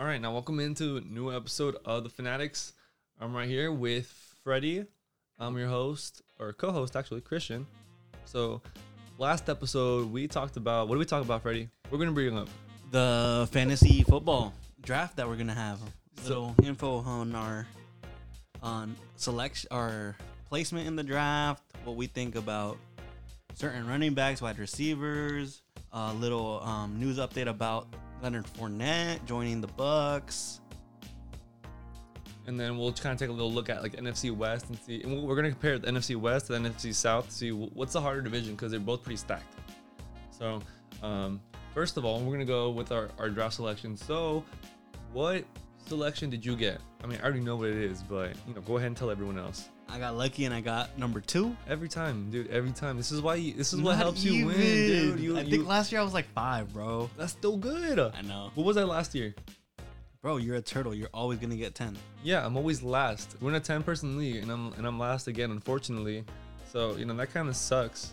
All right, now welcome into a new episode of the Fanatics. I'm right here with Freddie. I'm your host or co-host, actually, Christian. So, last episode we talked about what did we talk about, Freddie? We're gonna bring up the fantasy football draft that we're gonna have. So- Little info on our on selection, our placement in the draft, what we think about certain running backs, wide receivers. A little um, news update about Leonard Fournette joining the Bucks. and then we'll kind of take a little look at like NFC West and see. And we're gonna compare the NFC West to the NFC South to see what's the harder division because they're both pretty stacked. So, um, first of all, we're gonna go with our, our draft selection. So, what selection did you get? I mean, I already know what it is, but you know, go ahead and tell everyone else. I got lucky and I got number two. Every time, dude. Every time. This is why. You, this is what Not helps you win, dude. You, I you- think last year I was like five, bro. that's still good. I know, What was I last year? bro. You're a turtle. You're always gonna get ten. Yeah, I'm always last. We're in a 10 person league, and I'm and I'm last again, unfortunately. So you know that kind of sucks.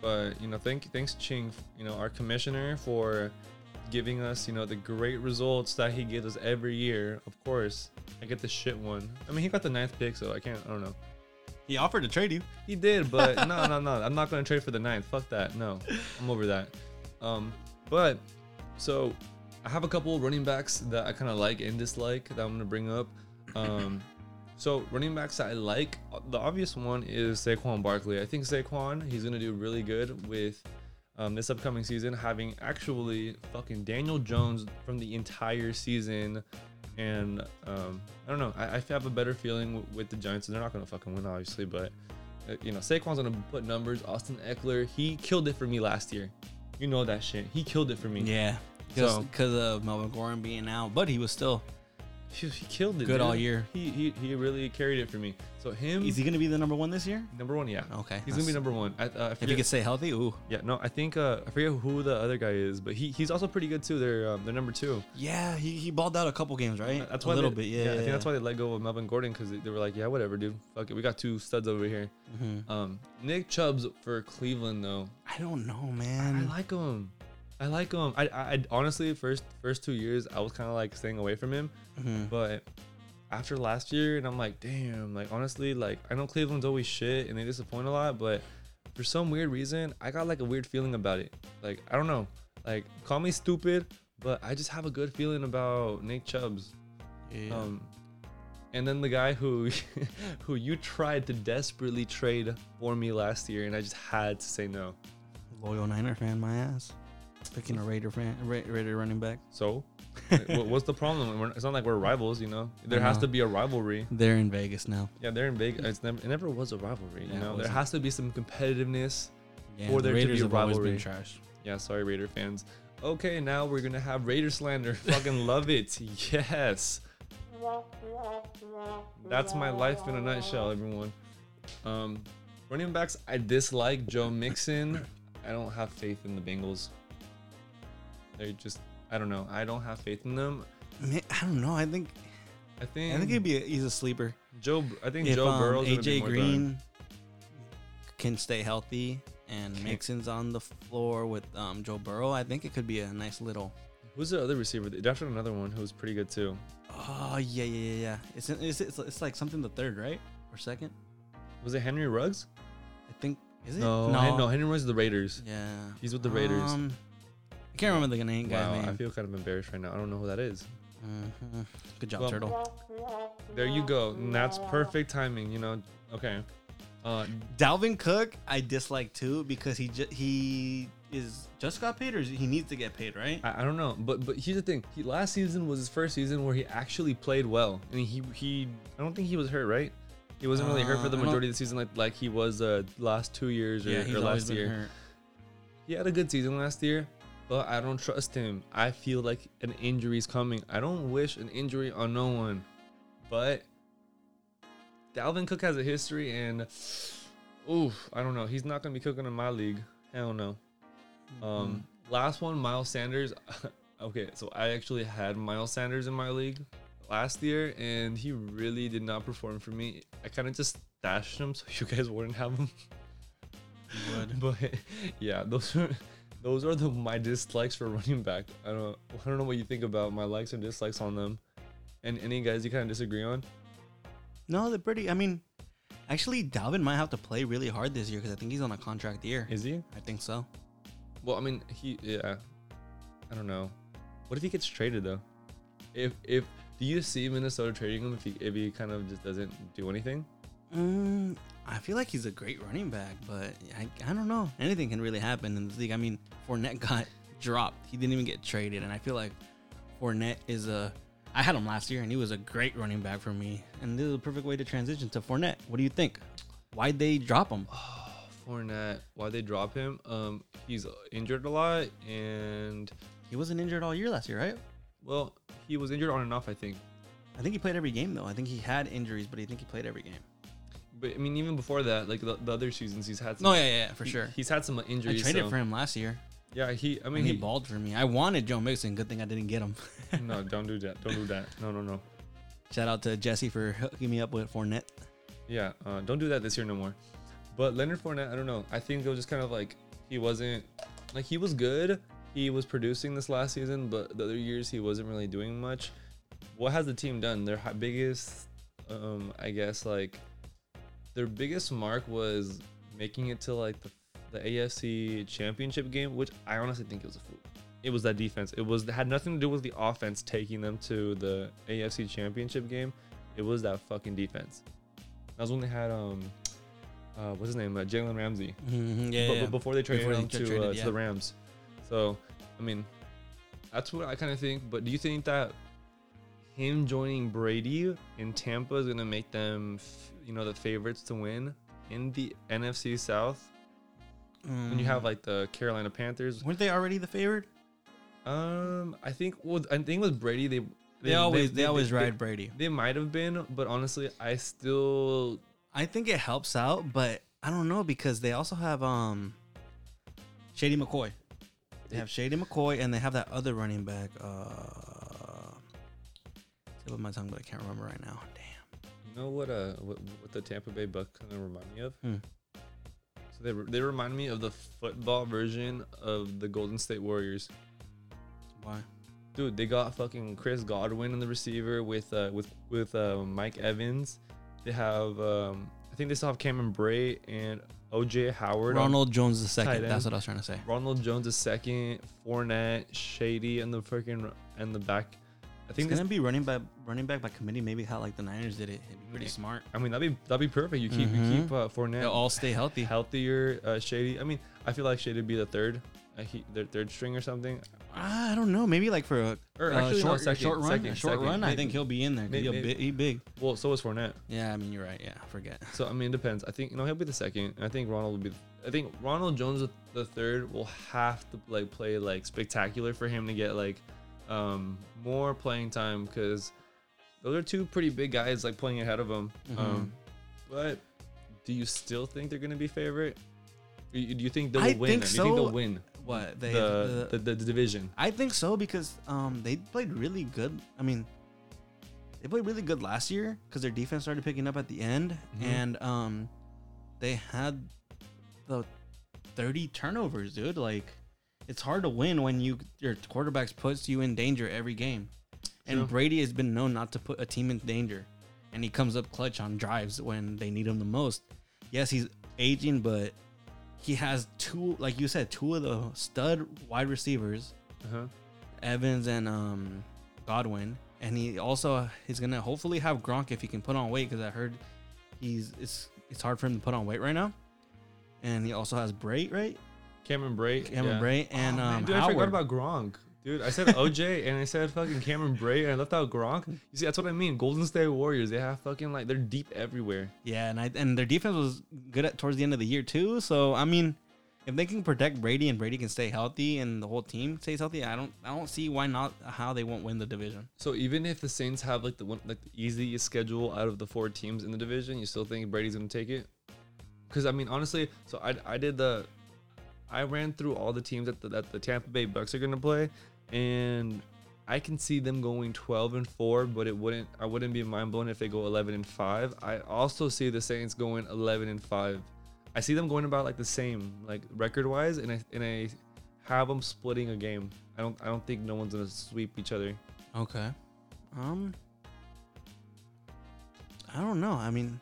But you know, thank thanks Ching, you know, our commissioner for giving us you know the great results that he gives us every year. Of course, I get the shit one. I mean, he got the ninth pick, so I can't. I don't know. He offered to trade you. He did, but no, no, no. I'm not gonna trade for the ninth. Fuck that. No, I'm over that. Um, but so I have a couple running backs that I kind of like and dislike that I'm gonna bring up. Um, so running backs that I like, the obvious one is Saquon Barkley. I think Saquon he's gonna do really good with um, this upcoming season, having actually fucking Daniel Jones from the entire season. And um, I don't know. I, I have a better feeling with, with the Giants. And they're not gonna fucking win, obviously, but uh, you know, Saquon's gonna put numbers. Austin Ekeler, he killed it for me last year. You know that shit. He killed it for me. Yeah, So- because of Melvin Gordon being out, but he was still. He, he killed it. Good dude. all year. He, he he really carried it for me. So him, Is he gonna be the number one this year? number one. Yeah, Okay, he's gonna be that's- number one. I, uh, I If he forget- could stay healthy, ooh. yeah, no, I think uh, I forget who the other guy is, but he he's also pretty good too. They're um, they're number two. Yeah, he, he balled out a couple games, right? That's a why little they- bit. Yeah, I think that's why they let go of Melvin Gordon because they, they were like, yeah, whatever, dude. Fuck it, we got two studs over here. Mhm. Um, Nick Chubb's for Cleveland though. I don't know, man. I man. like him. I like him. I, I, I honestly first first two years I was kind of like staying away from him, Mhm. but after last year and I'm like, damn, like honestly, like I know Cleveland's always shit and they disappoint a lot, but for some weird reason I got like a weird feeling about it. Like I don't know, like call me stupid, but I just have a good feeling about Nick Chubb's. Yeah. Um, and then the guy who who you tried to desperately trade for me last year, and I just had to say no. Loyal Niner fan, my ass. Picking a Raider fan, Ra- Raider running back. So, what's the problem? We're, it's not like we're rivals, you know. There has to be a rivalry. They're in Vegas now. Yeah, they're in Vegas. It's never, it never was a rivalry. Yeah, You know, there has to be some competitiveness. Yeah, For the there to be Raiders a have always been rivalry. trash. Yeah, sorry, Raider fans. Okay, now we're gonna have Raider slander. Fucking love it. Yes. That's my life in a nutshell, everyone. Um, running backs, I dislike Joe Mixon. I don't have faith in the Bengals. They're just, I don't know. I don't have faith in them. Man, I don't know. I think I think, I think he'd be a, he's a sleeper. Joe. I think if Joe um, Burrow's AJ Green done. can stay healthy and Mixon's on the floor with um, Joe Burrow, I think it could be a nice little. Who's the other receiver? They drafted another one who's pretty good too. Oh yeah, yeah, yeah, yeah. It's it's it's, it's like something the third, right or second? Was it Henry Ruggs? I think is it? No, no, no. Henry Ruggs is the Raiders. Yeah, He's with the Raiders. Um, can't remember the name. Wow, guy's I feel kind of embarrassed right now. I don't know who that is. Mhm. Good job, Well, Turtle. There you go. And that's perfect timing, you know. Okay. Uh Dalvin Cook, I dislike too because he ju- he is just got paid or he needs to get paid, right? I, I don't know. But but here's the thing. He last season was his first season where he actually played well. I mean he he I don't think he was hurt, right? He wasn't really hurt for Uh, the majority of the season like like he was uh last two years or, yeah, he's or always last been year. hurt. He had a good season last year, but I don't trust him. I feel like an injury is coming. I don't wish an injury on no one. But Dalvin Cook has a history and oof, I don't know. He's not gonna be cooking in my league. Hell no. Um last one, Miles Sanders. okay, so I actually had Miles Sanders in my league last year and he really did not perform for me. I kind of just stashed him so you guys wouldn't have him. But yeah, those were those are the my dislikes for running back. I don't I don't know what you think about my likes and dislikes on them. And any guys you kind of disagree on? No, they're pretty. I mean, actually, Dalvin might have to play really hard this year because I think he's on a contract year. Is he? I think so. Well, I mean, he yeah. I don't know. What if he gets traded though? If if do you see Minnesota trading him if he if he kind of just doesn't do anything? Mm, I feel like he's a great running back, but I, I don't know. Anything can really happen in this league. I mean, Fournette got dropped. He didn't even get traded, and I feel like Fournette is a. I had him last year, and he was a great running back for me. And this is a perfect way to transition to Fournette. What do you think? Why'd they drop him? Fournette, Why'd they drop him? Um, he's injured a lot, and He wasn't injured all year last year, right? well, he was injured on and off, I think. I think he played every game though. I think he had injuries, but I think he played every game. But I mean, even before that, like the, the other seasons, he's had some. No, yeah, yeah, yeah, for he- sure. He's had some injuries. I traded so- for him last year. Yeah, he. I mean, he, he. balled for me. I wanted Joe Mixon. Good thing I didn't get him. no, don't do that. Don't do that. No, no, no. Shout out to Jesse for hooking me up with Fournette. Yeah, uh, don't do that this year no more. But Leonard Fournette, I don't know. I think it was just kind of like he wasn't like he was good. He was producing this last season, but the other years he wasn't really doing much. What has the team done? Their biggest, um, I guess, like their biggest mark was making it to like the the AFC Championship game, which I honestly think it was a fluke. It was that defense. It was it had nothing to do with the offense taking them to the AFC Championship game. It was that fucking defense. That was when they had um, uh, what's his name, uh, Jalen Ramsey. Mm-hmm, yeah, But- yeah. before they traded Before him to, traded, uh, yeah. to the Rams. So, I mean, that's what I kind of think. But do you think that him joining Brady in Tampa is gonna make them, f- you know, the favorites to win in the NFC South? When you have Mm. like the Carolina Panthers, weren't they already the favorite? um, I think well, I think with Brady they They, always they, always ride Brady. They, might have been, but honestly, I still I think it helps out, but I don't know because they also have um Shady McCoy. They have Shady McCoy and they have that other running back. Uh, tip of my tongue, but I can't remember right now. You know what? Uh, what, what the Tampa Bay Bucks kind of remind me of? Hmm. So they they remind me of the football version of the Golden State Warriors. Why? Dude, they got fucking Chris Godwin in the receiver with uh with with uh, Mike Evans. They have um I think they still have Cameron Brate and OJ Howard. Ronald Jones the second. That's what I was trying to say. Ronald Jones is second. Fournette, Shady, and the freaking and the back. I It's think this, gonna be running back running back by committee. Maybe how like the Niners did it. It'd be pretty smart. I mean that'd be that'd be perfect. You keep you keep uh, Fournette. They'll all stay healthy. healthier. Uh, Shady. I mean, I feel like Shady would be the third, uh, he, their third string or something. I don't know. Maybe like for a Or uh, actually, no, short, second, short run. second, a short second. run. I Maybe- think he'll be in there. 'cause May- he'll maybe- bi- he big. Well, so is Fournette. Yeah, I mean you're right. Yeah, I forget. So I mean, it depends. I think you know he'll be the second. And I think Ronald will be. I think Ronald Jones the- the third will have to like play like spectacular for him to get like um more playing time because those are two pretty big guys like playing ahead of him. Mhm. Um, but do you still think they're gonna be favorite? Do you, think they'll I win? think Do you think so. they'll win What they the, the, the, the division? I think so because um they played really good. I mean, they played really good last year because their defense started picking up at the end, Mhm. and um they had the 30 turnovers, dude. Like it's hard to win when you your quarterbacks puts you in danger every game. And True. Brady has been known not to put a team in danger, and he comes up clutch on drives when they need him the most. Yes, he's aging, but he has two, like you said, two of the stud wide receivers Uh-huh. Evans and um Godwin, and he also he's gonna hopefully have Gronk if he can put on weight because I heard he's it's it's hard for him to put on weight right now, and he also has Brate right, Cameron Brate. Cameron yeah. Brate and Oh, man, um dude, I forgot about Gronk. Dude, I said OJ and I said fucking Cameron Brate and I left out Gronk. You see, that's what I mean. Golden State Warriors, they have fucking like they're deep everywhere. yeah, and I and their defense was good at towards the end of the year too. So I mean, if they can protect Brady and Brady can stay healthy and the whole team stays healthy, I don't I don't see why not how they won't win the division. So even if the Saints have like the one like the easiest schedule out of the four teams in the division, you still think Brady's gonna take it? Because I mean, honestly, so I I did the I ran through all the teams that the, that the Tampa Bay Bucks are gonna play, and I can see them going 12 and four, but it wouldn't I wouldn't be mind blown if they go 11 and five. I also see the Saints going 11 and five. I see them going about like the same like record wise, and I and I have them splitting a game. I don't I don't think no one's gonna sweep each other. Okay. Um. I don't know. I mean,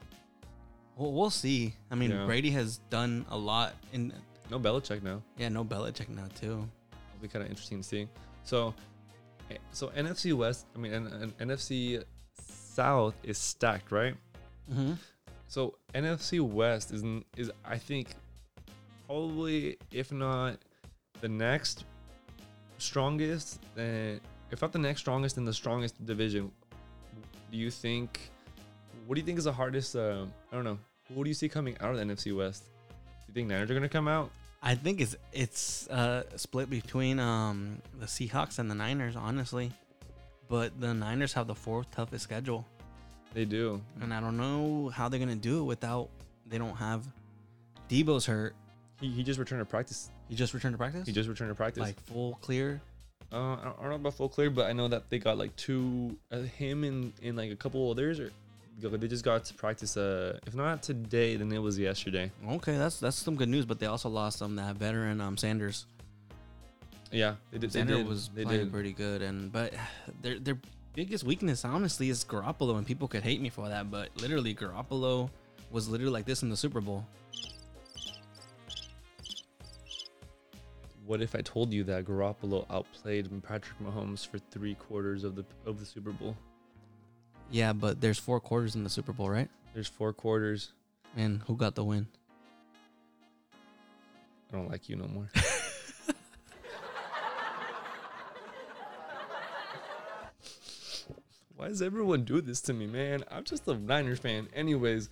we'll, we'll see. I mean, Yeah. Brady has done a lot in. No Belichick now. Yeah, no Belichick now too. It'll be kind of interesting to see. So, eh, so NFC West. I mean, and, and NFC South is stacked, right? Mm-hmm. So NFC West is is I think probably if not the next strongest, uh, if not the next strongest, then the strongest division. Do you think? What do you think is the hardest? Uh, I don't know. Who do you see coming out of the NFC West? Do you think Niners are gonna come out? I think it's it's uh, split between um the Seahawks and the Niners, honestly. But the Niners have the fourth toughest schedule, They do. and I don't know how they're gonna do it without they don't have. Deebo's hurt. He, he just returned to practice. He just returned to practice. He just returned to practice. like full clear. Uh, I don't, I don't know about full clear, but I know that they got like two, uh, him and, and like a couple others, or they just got to practice. Uh, if not today, then it was yesterday. Okay, that's that's some good news. But they also lost um that veteran um Sanders. Yeah, they did. They Sanders did. was they playing did. pretty good, and but their their biggest weakness, honestly, is Garoppolo, and people could hate me for that, but literally Garoppolo was literally like this in the Super Bowl. What if I told you that Garoppolo outplayed Patrick Mahomes for three quarters of the of the Super Bowl? Yeah, but there's four quarters in the Super Bowl, right? There's four quarters. And who got the win? I don't like you no more. Why does everyone do this to me, man? I'm just a Niners fan. Anyways,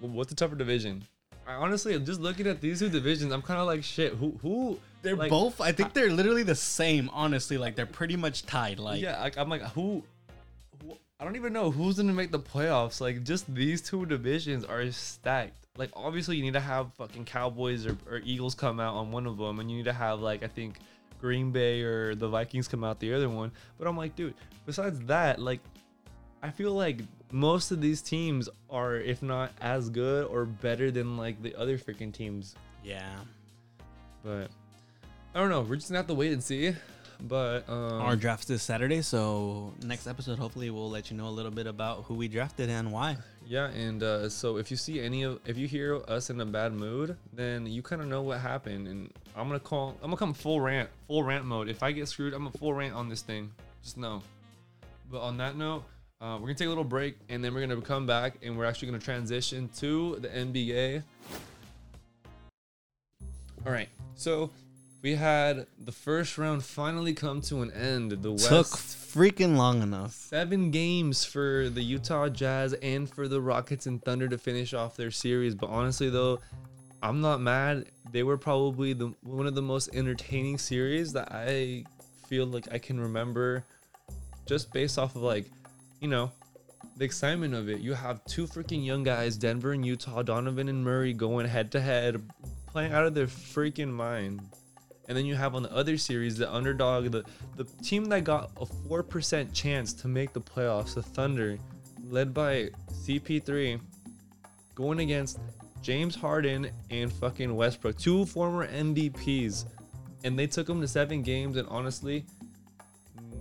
what's the tougher division? I honestly, I'm just looking at these two divisions. I'm kind of like, shit. Who? Who? They're like, both. I think they're literally the same. Honestly, like they're pretty much tied. Like yeah, like, I'm like, who, who? I don't even know who's gonna make the playoffs. Like, just these two divisions are stacked. Like, obviously, you need to have fucking Cowboys or, or Eagles come out on one of them, and you need to have like I think Green Bay or the Vikings come out the other one. But I'm like, dude. Besides that, like, I feel like most of these teams are, if not as good or better than like the other freaking teams. yeah. But I don't know. We're just gonna have to wait and see. But um, Our draft is Saturday, so next episode, hopefully, we'll let you know a little bit about who we drafted and why. Yeah, and uh, so if you see any of, if you hear us in a bad mood, then you kind of know what happened, and I'm gonna call, I'm gonna come full rant, full rant mode. If I get screwed, I'm a full rant on this thing. Just know. But on that note, uh, we're gonna take a little break, and then we're gonna come back, and we're actually gonna transition to the NBA. All right, so we had the first round finally come to an end. The West Took freaking long enough. seven games for the Utah Jazz and for the Rockets and Thunder to finish off their series. But honestly, though, I'm not mad. They were probably the one of the most entertaining series that I feel like I can remember, just based off of like, you know, the excitement of it. You have two freaking young guys, Denver and Utah, Donovan and Murray, going head to head, playing out of their freaking mind. And then you have on the other series the underdog, the the team that got a four percent chance to make the playoffs, the Thunder, led by CP3, going against James Harden and fucking Westbrook, two former MVPs, and they took them to seven games. And honestly,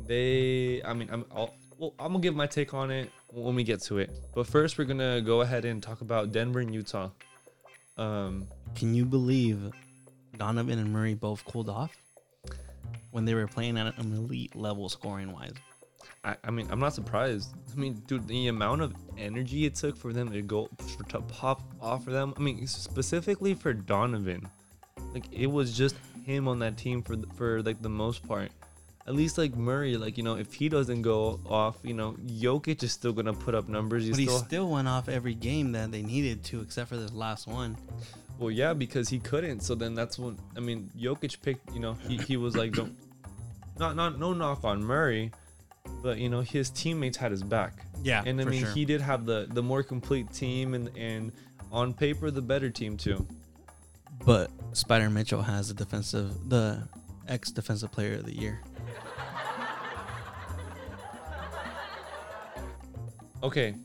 they, I mean, I'm, I'll, well, I'm gonna give my take on it when we get to it. But first, we're gonna go ahead and talk about Denver and Utah. Um, Can you believe Donovan and Murray both cooled off when they were playing at an elite level scoring wise? I, I mean, I'm not surprised. I mean, dude, the amount of energy it took for them to go for, to pop off for them. I mean, specifically for Donovan, like it was just him on that team for the- for like the most part. At least like Murray, like you know, if he doesn't go off, you know, Jokic is still gonna put up numbers. He's But he still, still went off every game that they needed to, except for this last one. Well, yeah, because he couldn't. So then that's when I mean, Jokic picked. You know, he, he was like, don't, not not no knock on Murray, but you know, his teammates had his back. Yeah, and I mean sure. he did have the the more complete team and and on paper the better team too. But Spider Mitchell has the defensive, the ex defensive player of the year. Okay,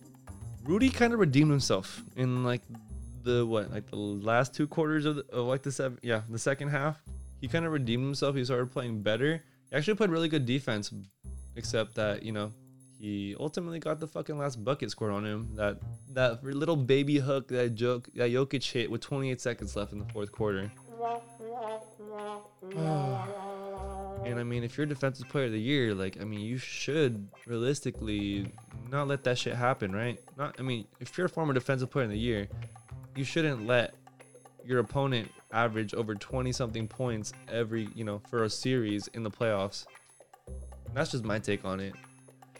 Rudy kind of redeemed himself in like the what like the last two quarters of, the, of like the seven yeah the second half. he kind of redeemed himself. He started playing better. He actually played really good defense, except that you know he ultimately got the fucking last bucket scored on him. That that little baby hook that joke that Jokic hit with 28 seconds left in the fourth quarter. and I mean, if you're defensive player of the year, like I mean, you should realistically not let that shit happen, right? Not I mean, if you're a former defensive player of the year, you shouldn't let your opponent average over 20 something points every, you know, for a series in the playoffs. That's just my take on it.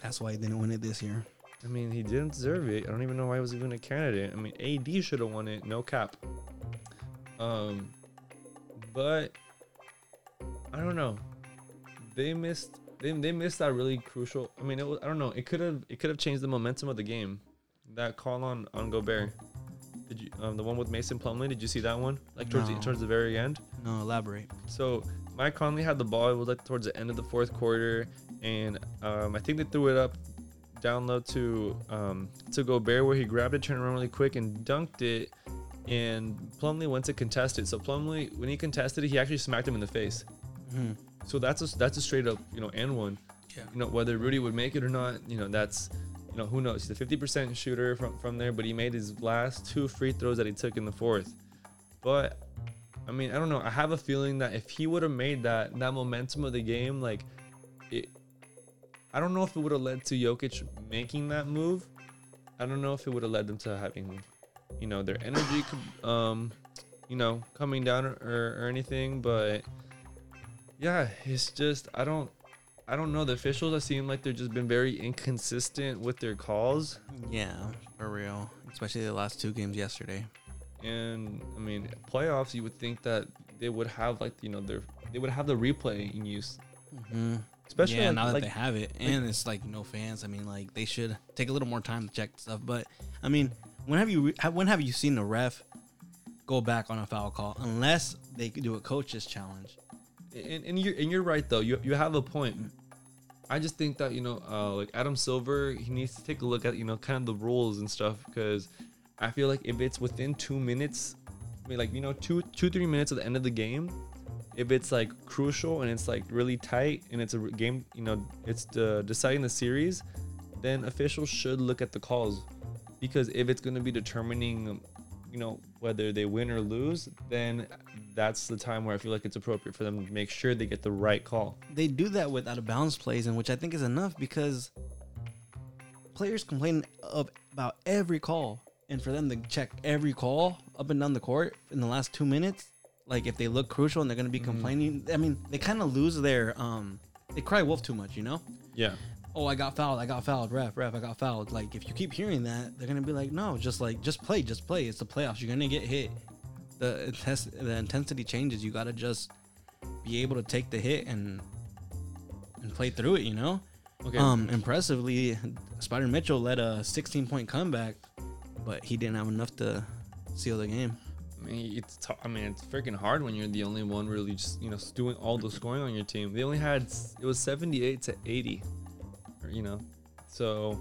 That's why he didn't win it this year. I mean, he didn't deserve it. I don't even know why he was even a candidate. I mean, AD should have won it, no cap. Um, but I don't know. They missed. They, they missed that really crucial. I mean, it was, I don't know. It could have it could have changed the momentum of the game. That call on on Gobert. Did you um, the one with Mason Plumlee? Did you see that one? Like towards No. the, towards the very end. No, elaborate. So Mike Conley had the ball. It was like towards the end of the fourth quarter, and um, I think they threw it up down low to um, to Gobert, where he grabbed it, turned around really quick, and dunked it. And Plumlee went to contest it. So Plumlee, when he contested it, he actually smacked him in the face. Mhm. So that's a that's a straight up you know and one. Yeah. You know whether Rudy would make it or not, you know that's you know who knows. He's a 50% shooter from from there, but he made his last two free throws that he took in the fourth. But I mean, I don't know. I have a feeling that if he would have made that that momentum of the game, like it, I don't know if it would have led to Jokic making that move. I don't know if it would have led them to having, you know, their energy, um, you know, coming down or, or anything. But yeah, it's just I don't, I don't know. The officials, I seem like they've just been very inconsistent with their calls. Yeah, for real. Especially the last two games yesterday. And I mean, playoffs, you would think that they would have like you know their they would have the replay in use, Mm-hmm. especially yeah, like, now that like they have it, and it's like no fans. I mean, like they should take a little more time to check stuff. But I mean, when have you when have you seen the ref go back on a foul call unless they do a coach's challenge? And, and you're and you're right though. You you have a point. I just think that you know, uh, like Adam Silver, he needs to take a look at you know kind of the rules and stuff because I feel like if it's within two minutes, I mean like you know two two three minutes at the end of the game, if it's like crucial and it's like really tight and it's a game, you know, it's the deciding the series, then officials should look at the calls because if it's going to be determining you know whether they win or lose then that's the time where i feel like it's appropriate for them to make sure they get the right call They do that with out of bounds plays, and which I think is enough because players complain of about every call, and for them to check every call up and down the court in the last two minutes, like if they look crucial and they're going to be complaining, I mean, they kind of lose their um, they cry wolf too much, you know. yeah oh, I got fouled, I got fouled, ref, ref, I got fouled. Like if you keep hearing that, they're gonna be like, no, just like just play, just play. It's the playoffs. You're gonna get hit. The intens- the intensity changes. You gotta just be able to take the hit and and play through it. You know. okay Um, impressively, Spider Mitchell led a 16 point comeback, but he didn't have enough to seal the game. I mean, it's t- I mean, it's freaking hard when you're the only one really just you know doing all the scoring on your team. They only had it was 78 to 80, or, you know, so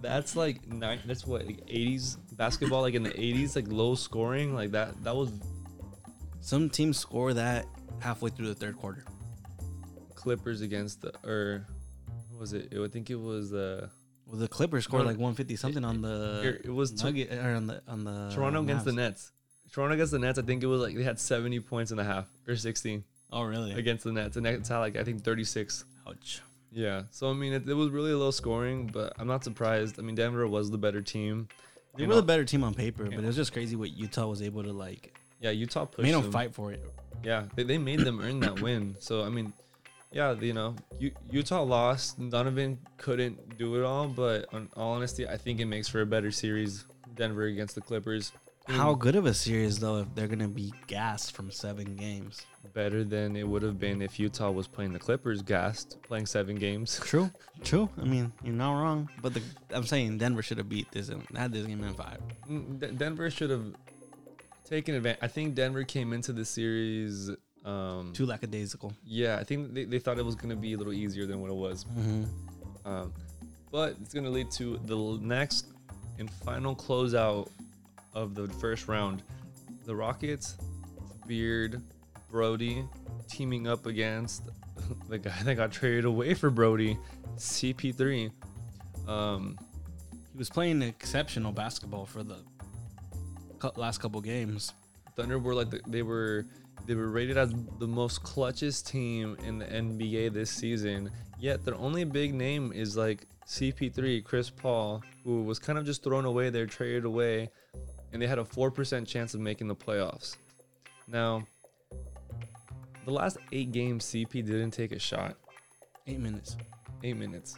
that's like nine. That's what like 80s basketball, like in the 80s, like low scoring, like that. That was Some teams score that halfway through the third quarter. Clippers against the or what was it? I think it was uh Well, the Clippers scored like 150 something on the it, it was Nugget or on the on the Toronto against the Nets. Toronto against the Nets. I think it was like they had 70 points in the half or 16 Oh, really? against the Nets, and Nets had like I think 36. Ouch. Yeah, so I mean, it, it was really low scoring, but I'm not surprised. I mean, Denver was the better team. They You were know- the better team on paper, but it was just crazy what Utah was able to like. Yeah, Utah pushed Made them them. fight for it. Yeah, they, they made them earn that win. So I mean, yeah, you know, U- Utah lost. Donovan couldn't do it all, but in all honesty, I think it makes for a better series. Denver against the Clippers. How good of a series though if they're gonna be gassed from seven games? better than it would have been if Utah was playing the Clippers, gassed, playing seven games. True, true. I mean, you're not wrong. But the, I'm saying Denver should have beat this and had this game in five. Mm, D- Denver should have taken advantage. I think Denver came into the series. Um, Too lackadaisical. yeah, I think they, they thought it was going to be a little easier than what it was. Mm-hmm. Um, but it's going to lead to the next and final closeout of the first round. The Rockets, Beard, Brodie teaming up against the guy that got traded away for Brodie, CP3. Um, He was playing exceptional basketball for the last couple games. Thunder were like the, they were they were rated as the most clutchest team in the NBA this season. Yet their only big name is like CP3, Chris Paul, who was kind of just thrown away there, traded away, and they had a four percent chance of making the playoffs. Now, the last eight games, CP didn't take a shot. Eight minutes. Eight minutes,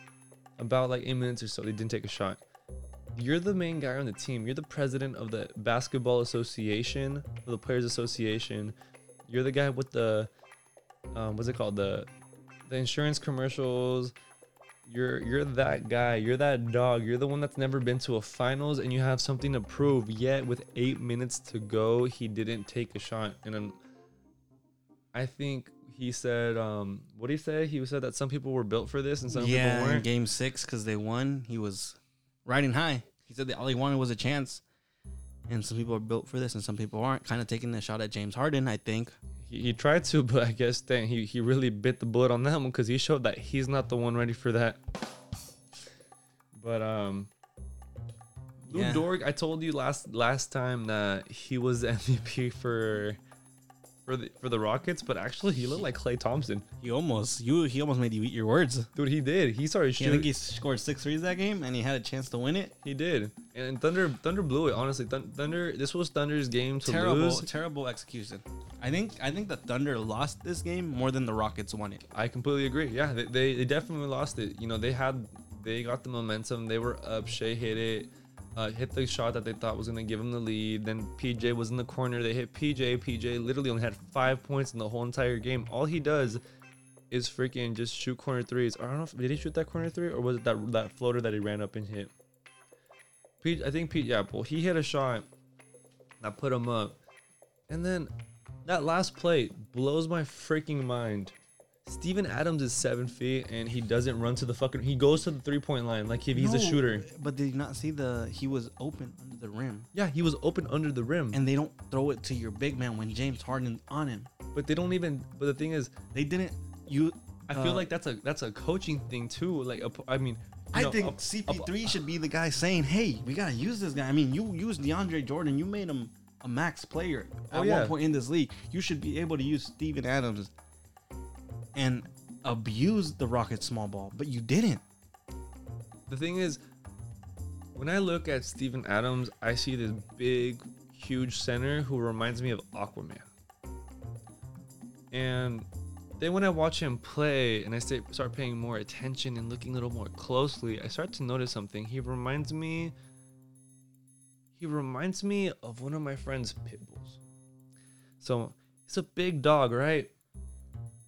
about like eight minutes or so, they didn't take a shot. You're the main guy on the team. You're the president of the basketball association, of the players association. You're the guy with the, um, what's it called? The, the insurance commercials. You're you're that guy. You're that dog. You're the one that's never been to a finals, and you have something to prove. Yet with eight minutes to go, he didn't take a shot. And then, I think he said, um, what did he say? He said that some people were built for this and some people yeah, in weren't. game six because they won. He was riding high. He said that all he wanted was a chance, and some people are built for this, and some people aren't. Kind of taking the shot at James Harden, I think. He, he tried to, but I guess then he, he really bit the bullet on that one because he showed that he's not the one ready for that. But um, Lu Yeah. Dort, I told you last last time that he was the MVP for for the for the Rockets, but actually he looked like Klay Thompson. He almost you he almost made you eat your words. Dude, he did. He started shooting. I think he scored six threes that game, and he had a chance to win it. he did, and Thunder Thunder blew it. Honestly, Thun- Thunder. This was Thunder's game to terrible, lose. terrible execution. I think I think the Thunder lost this game more than the Rockets won it. I completely agree. Yeah, they, they, they definitely lost it. You know, they had they got the momentum. They were up. Shai hit it, uh, hit the shot that they thought was gonna give them the lead. Then PJ was in the corner. They hit PJ. PJ literally only had five points in the whole entire game. All he does is freaking just shoot corner threes. I don't know if did he shoot that corner three or was it that that floater that he ran up and hit. P, I think Pete. Yeah, well, he hit a shot that put him up, and then that last play blows my freaking mind. Steven Adams is seven feet and he doesn't run to the fucking. He goes to the three point line like if he's a No, shooter. But did you not see the he was open under the rim, Yeah, he was open under the rim, and they don't throw it to your big man when James Harden's on him. but they don't even. But the thing is, They didn't. You. I feel Uh, like that's a that's a coaching thing too. Like, a- I mean, you I know, think a- CP3 should be the guy saying, "Hey, we gotta use this guy." I mean, you use DeAndre Jordan, you made him a max player at Oh, yeah. one point in this league. You should be able to use Steven Adams and abuse the Rockets small ball, but you didn't. the thing is, when I look at Steven Adams, I see this big, huge center who reminds me of Aquaman. And then when I watch him play and I sta- start paying more attention and looking a little more closely, I start to notice something. He reminds me. He reminds me of one of my friend's pit bulls. So he's a big dog, right?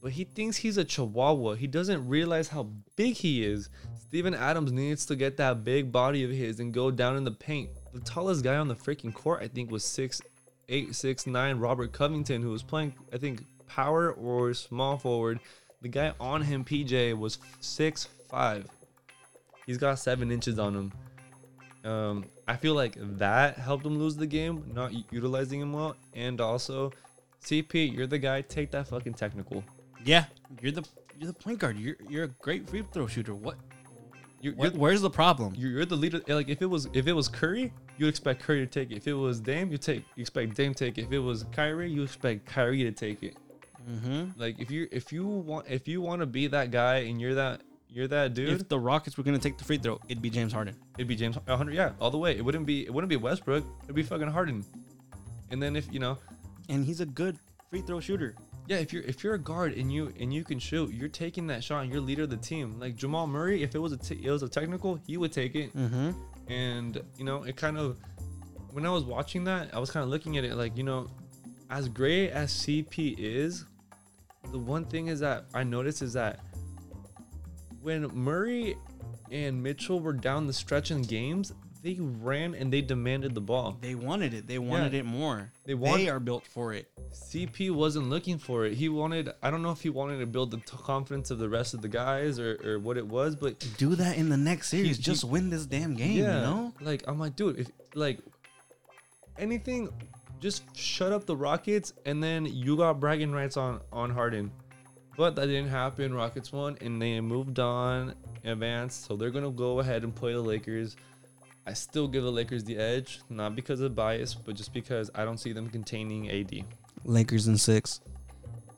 But he thinks he's a chihuahua. He doesn't realize how big he is. Steven Adams needs to get that big body of his and go down in the paint. The tallest guy on the freaking court, I think, was six eight, six nine. Robert Covington, who was playing, I think, power or small forward. The guy on him, PJ, was six five. He's got seven inches on him. Um, I feel like that helped him lose the game, not utilizing him well, and also, CP, you're the guy. Take that fucking technical. Yeah, you're the you're the point guard. You're you're a great free throw shooter. What? You're, what you're, where's the problem? you're, you're the leader. Like if it was if it was Curry, you expect Curry to take it. If it was Dame, you take you expect Dame to take it. If it was Kyrie, you expect Kyrie to take it. Mm-hmm. Like if you if you want if you want to be that guy and you're that you're that dude, If the Rockets were gonna take the free throw, it'd be James Harden. it'd be James 100. Yeah, all the way. It wouldn't be it wouldn't be Westbrook. It'd be fucking Harden. And then if you know, And he's a good free throw shooter. Yeah, if you're if you're a guard and you and you can shoot, you're taking that shot. and You're leader of the team. Like Jamal Murray, if it was a t- it was a technical, he would take it. Mm-hmm. and you know it kind of when i was watching that i was kind of looking at it like you know as great as cp is the one thing is that i noticed is that when murray and mitchell were down the stretch in games they ran and they demanded the ball They wanted it. They wanted Yeah. it more. They They, want- are built for it. cp wasn't looking for it he wanted i don't know if he wanted to build the t- confidence of the rest of the guys or, or what it was but Do that in the next series. he- Just win this damn game. You know. Like I'm like, dude, if like anything just shut up the Rockets, and then you got bragging rights on on Harden. But that didn't happen. Rockets won, and they moved on, advanced. So they're gonna go ahead and play the Lakers. I still give the Lakers the edge, not because of bias, but just because I don't see them containing AD. Lakers in six.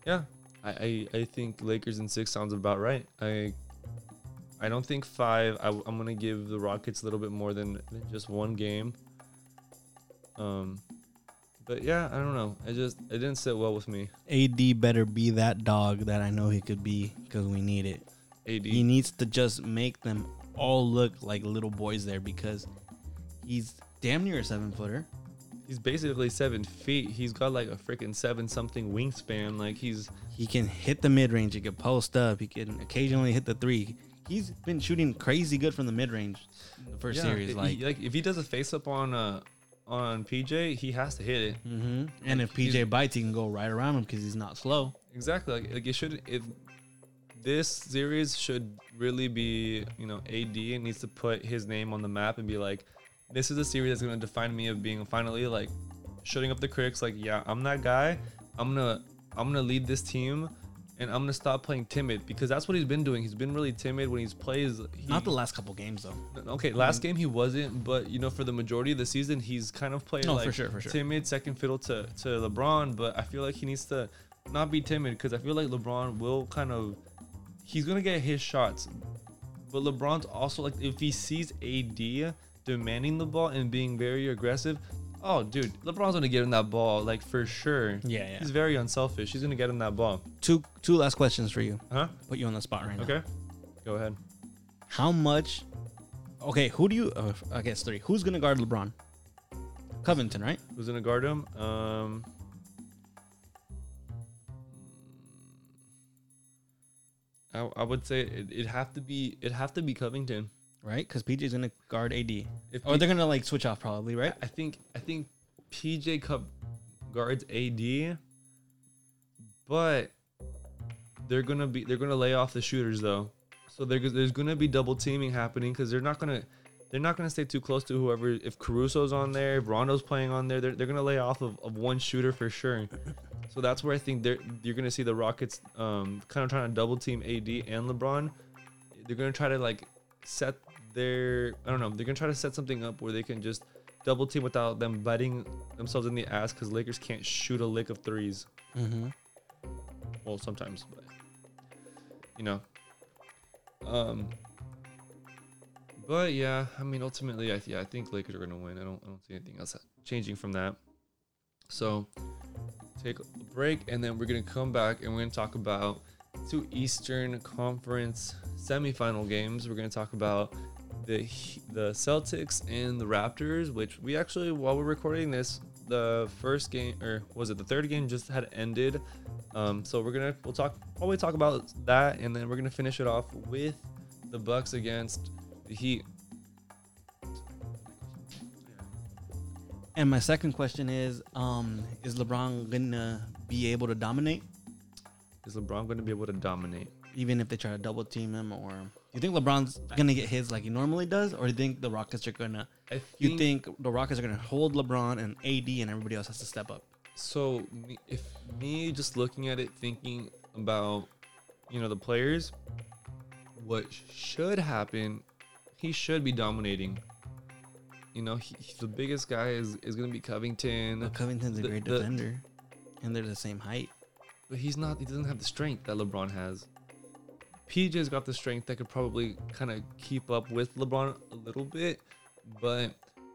Yeah, I, I, I think Lakers in six sounds about right. I I don't think five. I, am gonna give the Rockets a little bit more than, than just one game. Um, but yeah, I don't know. I just it didn't sit well with me. AD better be that dog that I know he could be because we need it. AD. He needs to just make them all look like little boys there because he's damn near a seven footer. He's basically seven feet. He's got like a freaking seven something wingspan. Like he's He can hit the mid range. He can post up. He can occasionally hit the three. He's been shooting crazy good from the mid range the first yeah, series. he- Like, like if he does a face up on uh on PJ, he has to hit it. hmm and if PJ bites, he can go right around him because he's not slow. Exactly. Like, like it should. If this series should really be, you know, AD needs to put his name on the map and be like, this is a series that's gonna define me of being finally like shutting up the critics. Like, yeah, I'm that guy. I'm gonna I'm gonna lead this team. And I'm gonna stop playing timid because that's what he's been doing. He's been really timid when he's plays. He, Not the last couple games though. Okay, last game he wasn't, but you know, for the majority of the season, he's kind of playing No, like for sure, for sure. timid, second fiddle to to LeBron. But I feel like he needs to not be timid because I feel like LeBron will kind of he's gonna get his shots, but LeBron's also like if he sees AD demanding the ball and being very aggressive. Oh, dude, LeBron's gonna get him that ball like for sure. Yeah, yeah. He's very unselfish. He's gonna get him that ball. Two two last questions for you. Huh? Put you on the spot right now. Okay. Go ahead. How much? Okay, who do you? Uh, I guess three. Who's gonna guard LeBron? Covington, right? Who's gonna guard him? Um. I, I would say it, it'd have to be it'd have to be Covington. Right, because PJ's gonna guard AD. If Or P- they're gonna like switch off probably, right? I think I think PJ Cup guards AD, but they're gonna be they're gonna lay off the shooters though. So there, there's gonna be double teaming happening because they're not gonna they're not gonna stay too close to whoever. If Caruso's on there, if Rondo's playing on there, they're, they're gonna lay off of, of one shooter for sure. So that's where I think they're you're gonna see the Rockets um kind of trying to double team AD and LeBron. They're gonna try to like set their I don't know they're gonna try to set something up where they can just double team without them biting themselves in the ass because Lakers can't shoot a lick of threes. Mm-hmm. Well, sometimes, but you know. Um. But yeah, I mean, ultimately, I yeah, I think Lakers are gonna win. I don't I don't see anything else changing from that. So take a break, and then we're gonna come back and we're gonna talk about two Eastern Conference semifinal games. We're gonna talk about the the Celtics and the Raptors, which we actually while we're recording this, the first game or was it the third game just had ended. Um, so we're gonna we'll talk probably talk about that, and then we're gonna finish it off with the Bucks against the Heat. And my second question is, um, is LeBron gonna be able to dominate Is LeBron going to be able to dominate? even if they try to double team him? Or do you think LeBron's gonna get his like he normally does, or do you think the Rockets are gonna? I You think the Rockets are gonna hold LeBron and AD, and everybody else has to step up? so? If me just looking at it, thinking about you know the players, what should happen? He should be dominating. You know, he, he- the biggest guy is is going to be Covington, Covington's a the- great the- defender, and they're the same height. but he's not. He doesn't have the strength that LeBron has. PJ's got the strength that could probably kind of keep up with LeBron a little bit, but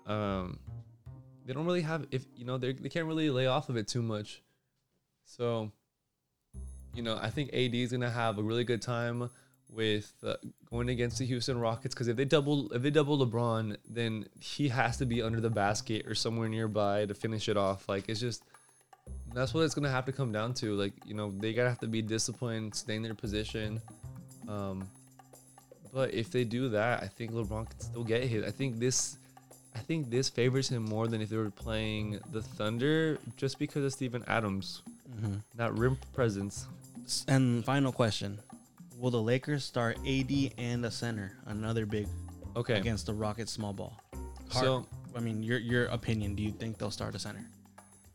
um, they don't really have. If you know, they they can't really lay off of it too much. So, you know, I think AD is gonna have a really good time with uh, going against the Houston Rockets because if they double if they double LeBron, then he has to be under the basket or somewhere nearby to finish it off. Like it's just that's what it's gonna have to come down to. Like you know, they gotta have to be disciplined, stay in their position. Um, but if they do that, I think LeBron can still get hit. I think this, I think this favors him more than if they were playing the Thunder, just because of Steven Adams, Mm-hmm. that rim presence. And final question: Will the Lakers start AD and a center, another big, Okay, against the Rockets small ball? Hard- so I mean, your your opinion. Do you think they'll start a center?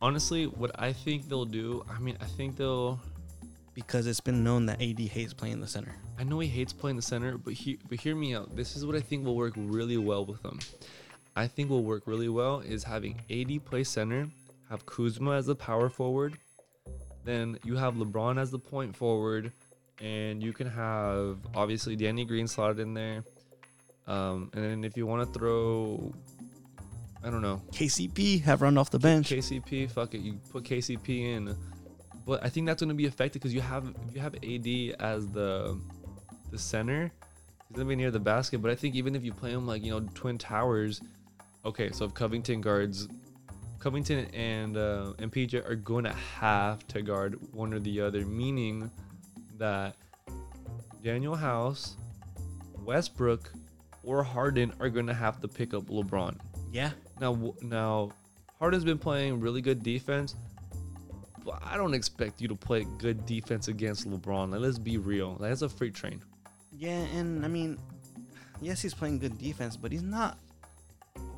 honestly, what I think they'll do, I mean, I think they'll. because it's been known that AD hates playing the center. I know he hates playing the center, but he, but hear me out. This is what I think will work really well with them. I think will work really well is having AD play center, have Kuzma as the power forward, then you have LeBron as the point forward, and you can have obviously Danny Green slotted in there. Um, and then if you want to throw, I don't know, KCP have run off the bench. KCP, fuck it, you put KCP in. But I think that's going to be effective because you have if you have AD as the the center, he's gonna be near the basket. But I think even if you play him like you know twin towers, okay, so if Covington guards, Covington and uh, and PJ are going to have to guard one or the other, meaning that Danuel House, Westbrook, or Harden are going to have to pick up LeBron. Yeah. Now, now, Harden's been playing really good defense, but I don't expect you to play good defense against LeBron. Like, let's be real. Like, that's a freight train. Yeah, and I mean, yes, he's playing good defense, but he's not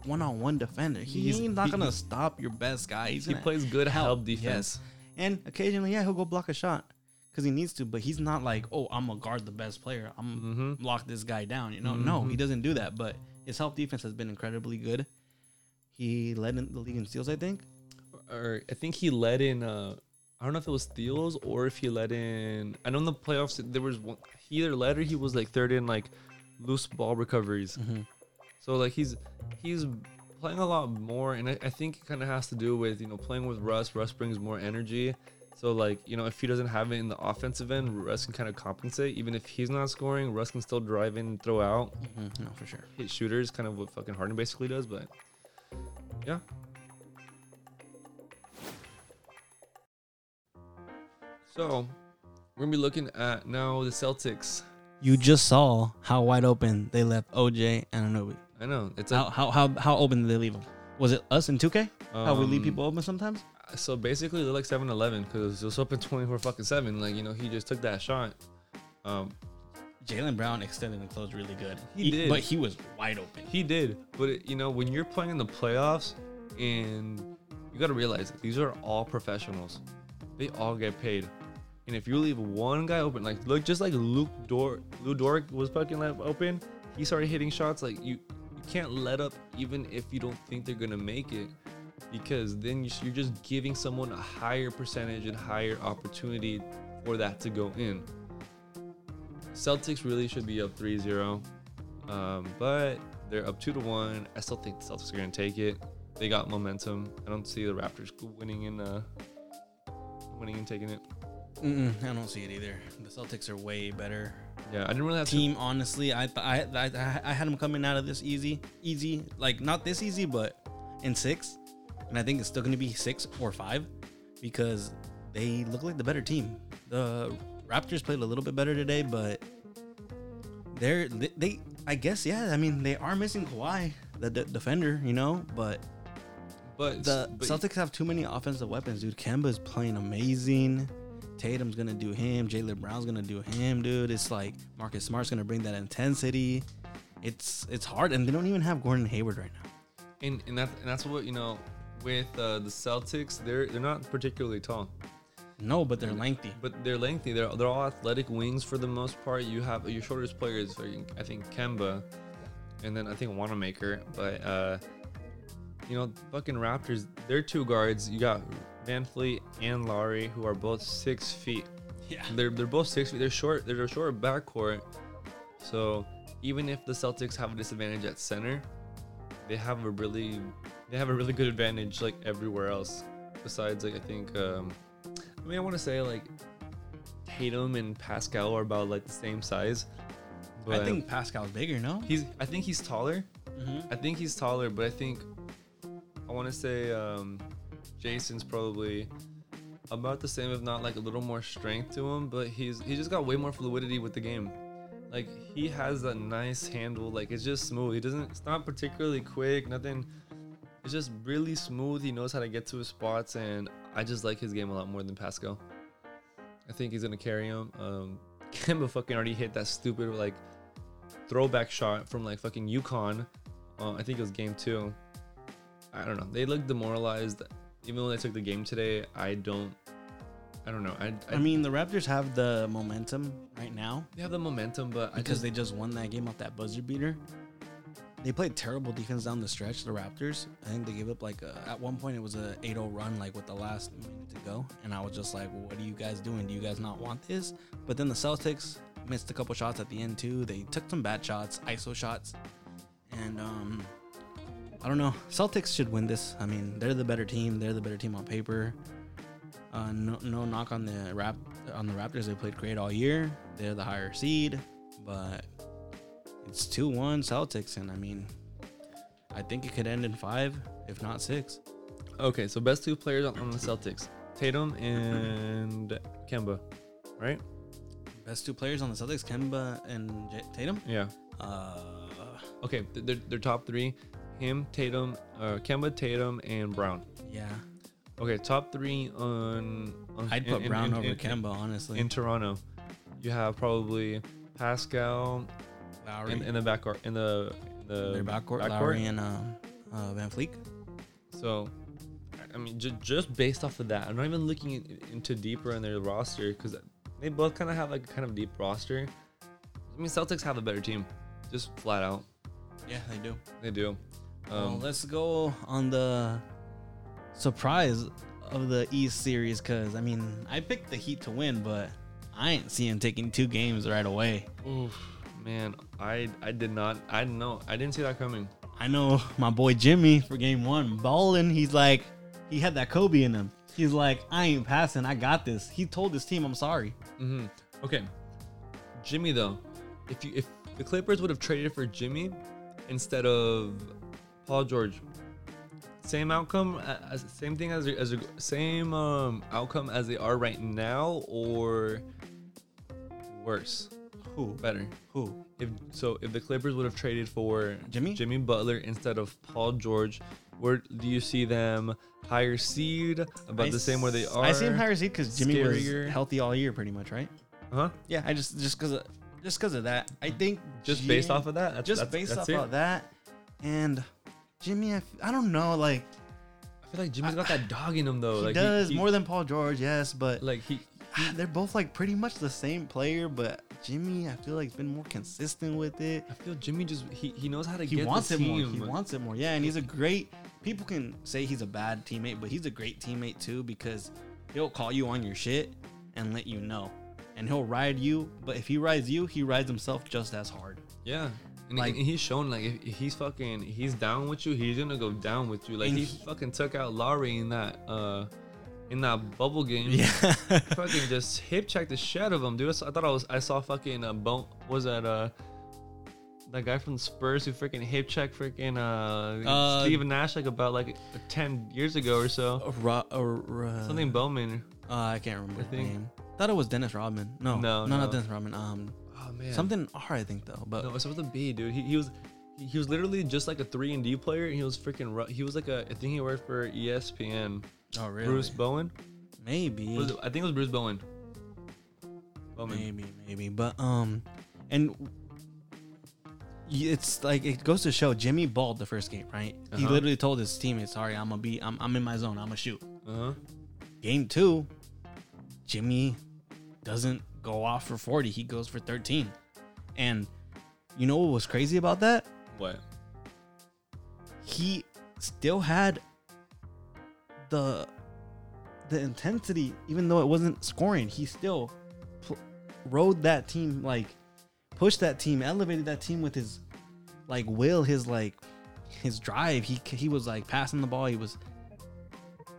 one-on-one defender. He's, He's- not he- gonna stop your best guy. He's He gonna plays good help, help, defense. And occasionally, yeah, he'll go block a shot because he needs to. But he's not like, oh, I'm gonna guard the best player. I'm Mm-hmm. lock this guy down. You know, no, he Mhm. doesn't do that. But his help defense has been incredibly good. He led in the league in steals, I think. Or I think he led in. Uh, I don't know if it was steals or if he led in. I know in the playoffs there was one. He either led or he was like third in like loose ball recoveries. Mm-hmm. So like he's he's playing a lot more, and I, I think it kind of has to do with you know playing with Russ. Russ brings more energy. So like you know if he doesn't have it in the offensive end, Russ can kind of compensate. Even if he's not scoring, Russ can still drive in, and throw out, Mm-hmm. No, for sure. hit shooters, kind of what fucking Harden basically does. But yeah. So we're gonna be looking at now the Celtics. You just saw how wide open they left OG and Anunoby. I know it's How a, how how, how open did they leave them? Was it us in 2K? how we leave um, people open sometimes? So basically, they're like 7 Eleven because it was open 24 fucking 7. Like, you know, he just took that shot. Um, Jaylen Brown extended and closed really good. He did. but he was wide open. he did. But, it, you know, when you're playing in the playoffs and you got to realize that these are all professionals, they all get paid. And if you leave one guy open, like, look, just like Luke Dort, Lu Dort was fucking left open, he started hitting shots. Like, you, you can't let up even if you don't think they're going to make it. Because then you- you're just giving someone a higher percentage and higher opportunity for that to go in. Celtics really should be up 3-0, um, but they're up two to one. I still think the Celtics are gonna take it. They got momentum. I don't see the Raptors winning and uh, winning and taking it. Mm-mm, I don't see it either. The Celtics are way better Yeah, I didn't really have to. team. Honestly, I, th- I I I had them coming out of this easy, easy, like not this easy, but in six, and I think it's still gonna be six or five because they look like the better team. The Raptors played a little bit better today, but they're they, they I guess yeah. I mean they are missing Kawhi, the d- defender, you know, but But the but Celtics have too many offensive weapons, dude. Kemba's playing amazing. Tatum's gonna do him. Jaylen Brown's gonna do him, dude. It's like Marcus Smart's gonna bring that intensity. It's it's hard, and they don't even have Gordon Hayward right now. and and that and that's what you know with uh, the Celtics. They're they're not particularly tall. No, but they're lengthy. But they're lengthy. They're they're all athletic wings for the most part. You have your shortest player is I think Kemba, and then I think Wanamaker. But uh, you know, fucking Raptors. They're two guards. You got VanVleet and Lowry, who are both six feet. Yeah. They're they're both six feet. They're short. They're a short backcourt. So even if the Celtics have a disadvantage at center, they have a really they have a really good advantage like everywhere else. Besides, like I think, um, I mean, I want to say like Tatum and Pascal are about like the same size. But I think Pascal's bigger, no? he's. I think he's taller. Mm-hmm. I think he's taller, but I think I want to say um, Jason's probably about the same, if not like a little more strength to him. But he's he just got way more fluidity with the game. Like he has that nice handle. Like it's just smooth. He doesn't. It's not particularly quick. Nothing. It's just really smooth. He knows how to get to his spots, and I just like his game a lot more than Pascal. I think he's gonna carry him. Um, Kemba fucking already hit that stupid like throwback shot from like fucking UConn. Uh, I think it was game two. I don't know. They looked demoralized. even though they took the game today, I don't. I don't know. I, I, I mean, the Raptors have the momentum right now they have the momentum, but I because just they just won that game off that buzzer beater. They played terrible defense down the stretch. The Raptors. I think they gave up like a, at one point it was a 8-0 run like with the last minute to go, and I was just like, "What are you guys doing? Do you guys not want this?" But then the Celtics missed a couple shots at the end too. They took some bad shots, ISO shots, and um, I don't know. Celtics should win this. I mean, they're the better team. They're the better team on paper. Uh, no, no knock on the rap on the Raptors. They played great all year. They're the higher seed, but it's two one Celtics, and I mean, I think it could end in five, if not six. okay. So best two players on, the Celtics: Tatum and Kemba, right? Best two players on the Celtics, Kemba and J- Tatum. Yeah. Uh, Okay, they're, they're top three: him, Tatum, uh, Kemba, Tatum, and Brown. yeah, Okay, top three on. on I'd put in- Brown in- over in- Kemba, honestly. in Toronto. You have probably Pascal Lowry, in, in the backcourt in the the their backcourt, Lowry and uh, uh, VanVleet. So, I mean, ju- just based off of that, I'm not even looking in- into deeper in their roster because they both kind of have like a kind of deep roster. I mean, Celtics have a better team, just flat out. Yeah, they do. They do. well, Um, let's go on the surprise of the East series because I mean I picked the Heat to win, but I ain't seeing taking two games right away. oof, man, I I did not. I didn't know. I didn't see that coming. I know my boy Jimmy for game one balling. He's like, he had that Kobe in him. He's like, I ain't passing. I got this. He told his team, I'm sorry. hmm Okay, Jimmy though, if you if the Clippers would have traded for Jimmy instead of Paul George, same outcome, as same thing as as same um, outcome as they are right now, or worse, Who? better. Who? If so, if the Clippers would have traded for Jimmy? Jimmy Butler instead of Paul George, where do you see them higher seed about I the same where they are? I see him higher seed because Jimmy Scarier. was healthy all year, pretty much, right? Uh huh. Yeah, I just just because of just because of that, I think Just based off of that, that's, just that's, based that's off it. of that, and Jimmy, I, f- I don't know, like I feel like Jimmy's got that dog in him though. he like does he, more than Paul George, yes, but Like he, they're both like pretty much the same player. But Jimmy, I feel like he's been more consistent with it. I feel Jimmy just he, he knows how to He get wants it more. He wants it more. Yeah, and he's a great. People can say he's a bad teammate, but he's a great teammate too because he'll call you on your shit and let you know, and he'll ride you. But if he rides you, he rides himself just as hard. yeah. And, Like- he's shown like if, if he's fucking he's down with you, he's gonna go down with you. Like he, he- fucking took out Lowry in that uh in that bubble game. Yeah. fucking just hip checked the shit out of him, dude. I thought I was I saw fucking uh, bone was that uh that guy from the Spurs who freaking hip checked freaking uh, Uh, Steven Nash like about like ten years ago or so. Ro- uh, uh, Something Bowman. Uh, I can't remember think- name. Thought it was Dennis Rodman. No, No, no, no. not Dennis Rodman. Um, Oh man. something R, I think though. But No, it's supposed to be, dude. He, he was he, was literally just like a three and D player. And he was freaking. ru- He was like a. I think he worked for ESPN. Oh really? Bruce Bowen. maybe, Was it- I think it was Bruce Bowen. Bowman. maybe, maybe. But um, and y- it's like it goes to show Jimmy balled the first game, right? He Uh-huh. literally told his teammates, "Sorry, I'm gonna be, I'm, I'm in my zone. I'm gonna shoot." Uh huh. Game two, Jimmy doesn't go off for 40. He goes for 13, and you know what was crazy about that? What? he still had the the intensity even though it wasn't scoring he still pl- rode that team like pushed that team elevated that team with his like will his like his drive he he was like passing the ball he was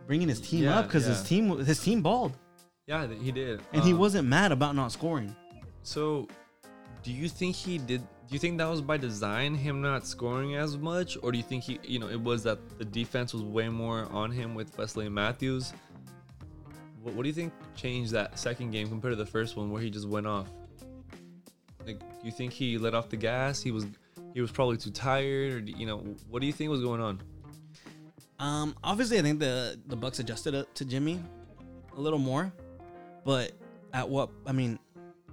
bringing his team Yeah, up because his yeah. team his team balled Yeah, he did. and he Um, wasn't mad about not scoring So, do you think he did? Do you think that was by design, him not scoring as much, or do you think he, you know, it was that the defense was way more on him with Wesley Matthews? What, what do you think changed that second game compared to the first one where he just went off? Like, do you think he let off the gas? He was, he was probably too tired, or you know, what do you think was going on? Um, obviously, I think the the Bucks adjusted to Jimmy a little more, but at what? I mean,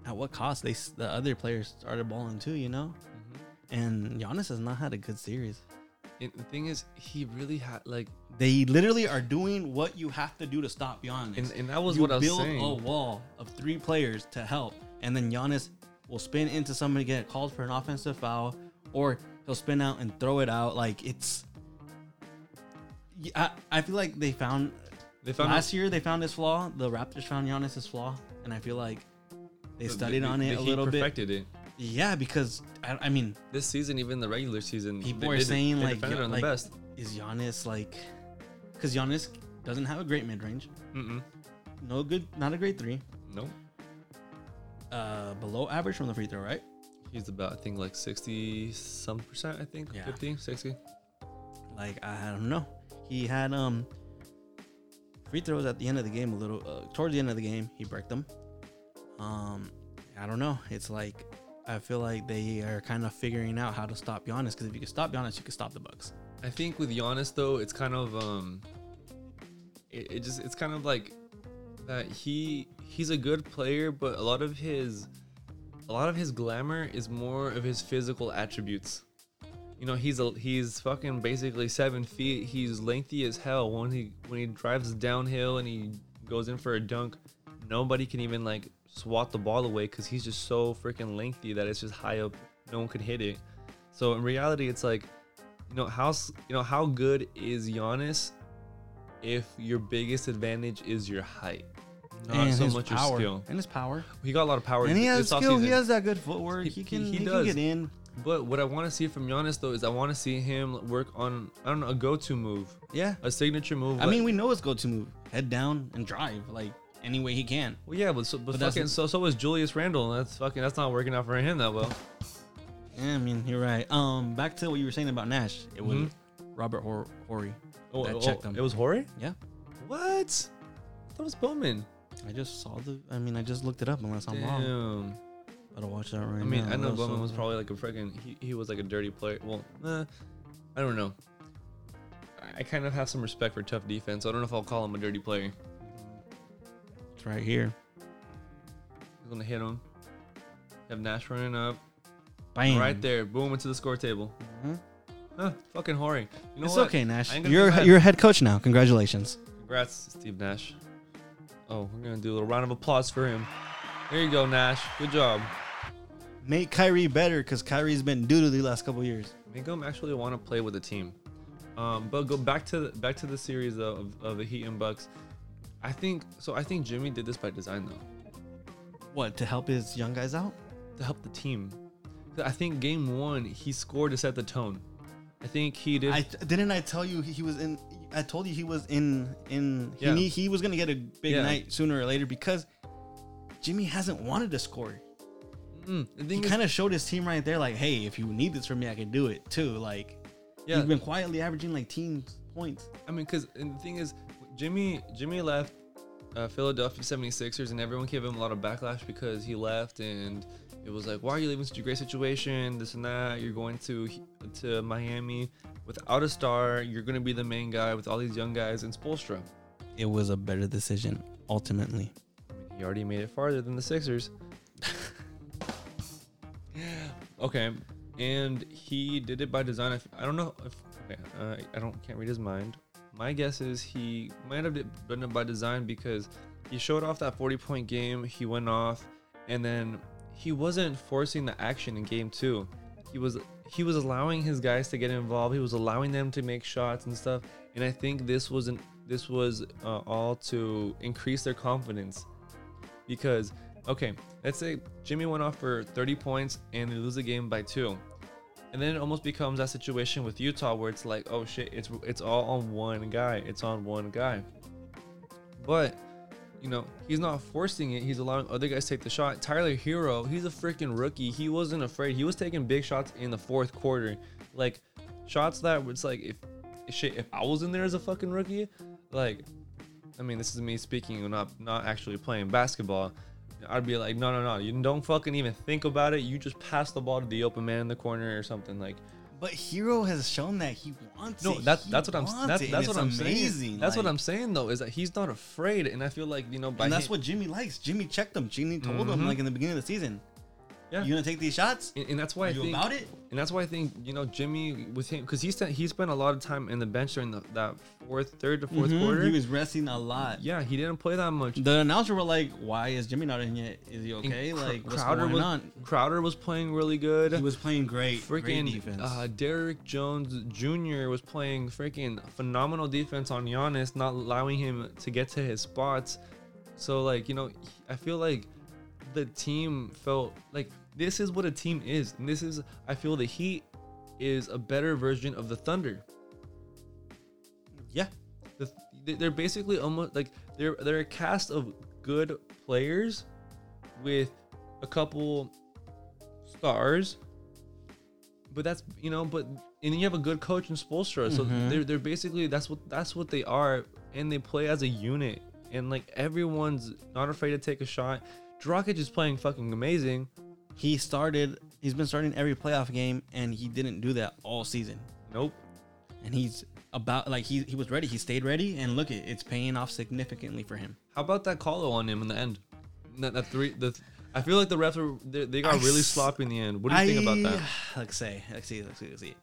at what cost? They the other players started balling too, you know. Mm-hmm. And Giannis has not had a good series. The thing is, he really had like, They literally are doing what you have to do to stop Giannis. and, and that was you what I was build saying. a wall of three players to help, and then Giannis will spin into somebody, get called for an offensive foul, or he'll spin out and throw it out. Like it's, I, I feel like they found They found last year they found this flaw. The Raptors found Giannis's flaw, and I feel like they studied on it a little bit. perfected it. Yeah, because I, I mean, This season, even the regular season, people they- are they- saying they like, defended Gi- on like the best. is Giannis like, because Giannis doesn't have a great mid range, no good, not a great three, Nope. uh, below average from the free throw, right? He's about I think like 60 some percent. I think Yeah. 50, 60. Like I don't know. He had um free throws at the end of the game a little uh, towards the end of the game. He broke them. Um, I don't know. It's like I feel like they are kind of figuring out how to stop Giannis because if you can stop Giannis, you can stop the Bucks. I think with Giannis though, it's kind of um, it, it just it's kind of like that he he's a good player, but a lot of his a lot of his glamour is more of his physical attributes. You know, he's a he's fucking basically seven feet. He's lengthy as hell. When he when he drives downhill and he goes in for a dunk, nobody can even like swat the ball away because he's just so freaking lengthy that it's just high up. No one could hit it. So in reality, it's like, you know, how you know how good is Giannis if your biggest advantage is your height, not and so much power. your skill. And his power. He got a lot of power. And he has skill. He has that good footwork. He- He, can. he- He, can get in. But what I want to see from Giannis though is I want to see him work on I don't know a go-to move, Yeah. a signature move. I like- mean, we know his go-to move: head down and drive, like any way he can. well, yeah, but so, but, But that's- fucking so so was Julius Randle. and That's fucking that's not working out for him that well. Yeah, I mean, you're right. Um, back to what you were saying about Nash. It was Mhm. Robert Hor- Horry. Oh, That oh, checked him. It was Horry. Yeah. What? I thought it was Bowman. I just saw the. I mean, I just looked it up unless I'm wrong. Damn. I gotta watch that right I mean, now. I know What else Bowman was probably like a freaking. He, he was like a dirty player. Well, eh, I don't know. I- I kind of have some respect for tough defense. I don't know if I'll call him a dirty player. It's right here. He's gonna hit him. Have Nash running up Bam. right there. Boom into the score table. Mhm. Huh, fucking Horry. You know it's what? okay, Nash. I ain't gonna You're you're a head coach now. Congratulations. Congrats, Steve Nash. Oh, we're gonna do a little round of applause for him. There you go, Nash. Good job. Make Kyrie better because Kyrie's been doo doo the last couple years. Make him actually want to play with the team. Um, but go back to the, back to the series of, of the Heat and Bucks. I think so. I think Jimmy did this by design though, What to help his young guys out? to help the team. I think game one he scored to set the tone. I think he did. I didn't I tell you he was in. I told you he was in in. He Yeah. need, he was gonna get a big Yeah. night sooner or later because Jimmy hasn't wanted to score. Mm, He kind of showed his team right there, like, hey, if you need this from me, I can do it too. Like, yeah. he's been quietly averaging like team points. I mean, because the thing is, Jimmy Jimmy left uh, Philadelphia 76ers, and everyone gave him a lot of backlash because he left, and it was like, why are you leaving such a great situation? This and that. You're going to to Miami without a star. You're going to be the main guy with all these young guys and Spoelstra. It was a better decision ultimately. I mean, he already made it farther than the Sixers. okay, and he did it by design. I don't know if okay, uh, I don't can't read his mind. My guess is he might have done it by design because he showed off that 40 point game. He went off, and then he wasn't forcing the action in game two. He was he was allowing his guys to get involved. He was allowing them to make shots and stuff. And I think this wasn't this was uh, all to increase their confidence because okay, let's say Jimmy went off for 30 points and they lose the game by two. And then it almost becomes that situation with Utah where it's like, oh shit, it's it's all on one guy. It's on one guy. But you know, he's not forcing it. He's allowing other guys to take the shot. Tyler Herro, he's a freaking rookie. He wasn't afraid. He was taking big shots in the fourth quarter. Like shots that was like if shit, if I was in there as a fucking rookie, like I mean, this is me speaking, not not actually playing basketball. I'd be like, no, no, no, you don't fucking even think about it. You just pass the ball to the open man in the corner or something like. But Herro has shown that he wants No, it. that that's what I'm wants that's, it, that's what I'm amazing. saying. That's what I'm saying though is that he's not afraid, and I feel like you know by And that's him- what Jimmy likes. Jimmy checked him. Jimmy told him Mhm. like in the beginning of the season. Yeah. You gonna take these shots? And, and that's why Are I you think about it? And that's why I think you know Jimmy with him because he spent he spent a lot of time in the bench during the, that fourth, third to 4th Mhm, quarter. He was resting a lot. yeah, he didn't play that much. The announcer were like, "Why is Jimmy not in yet? Is he okay? Like, what's Crowder going was on?" Crowder was playing really good. He was playing great. great freaking defense. uh, Derrick Jones Jr. was playing freaking phenomenal defense on Giannis, not allowing him to get to his spots. So like you know, I feel like the team felt like this is what a team is, and this is I feel the Heat is a better version of the Thunder. yeah, the, they- they're basically almost like they're they're a cast of good players with a couple stars but that's you know but and then you have a good coach in Spoelstra so Mhm. they're they're basically that's what that's what they are and they play as a unit and like everyone's not afraid to take a shot Dragic is playing fucking amazing he started. He's been starting every playoff game, and he didn't do that all season. nope And he's about like he he was ready. He stayed ready, and look, it it's paying off significantly for him. how about that call on him in the end that, that three the I feel like the refs were they, they got I really s- sloppy in the end what do you think about that Let's say, let's see, let's see, let's see.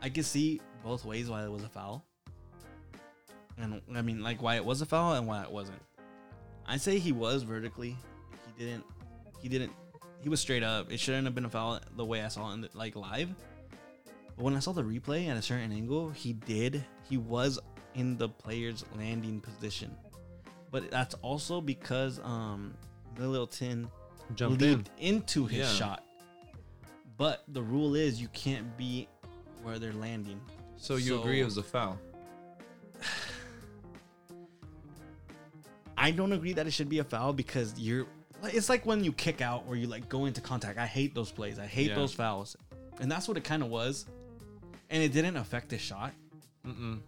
I can see both ways why it was a foul, and I mean like why it was a foul and why it wasn't. I say he was vertically. He didn't. He didn't. He was straight up. It shouldn't have been a foul the way I saw it in the, like live. But when I saw the replay at a certain angle, he did. He was in the player's landing position. But that's also because um Middleton jumped in into his Yeah. shot. But the rule is you can't be where they're landing. So you So- agree it was a foul? I don't agree that it should be a foul because you're it's like when you kick out or you like go into contact. I hate those plays. I hate Yeah. those fouls. And that's what it kind of was. And it didn't affect the shot. Mm-mm.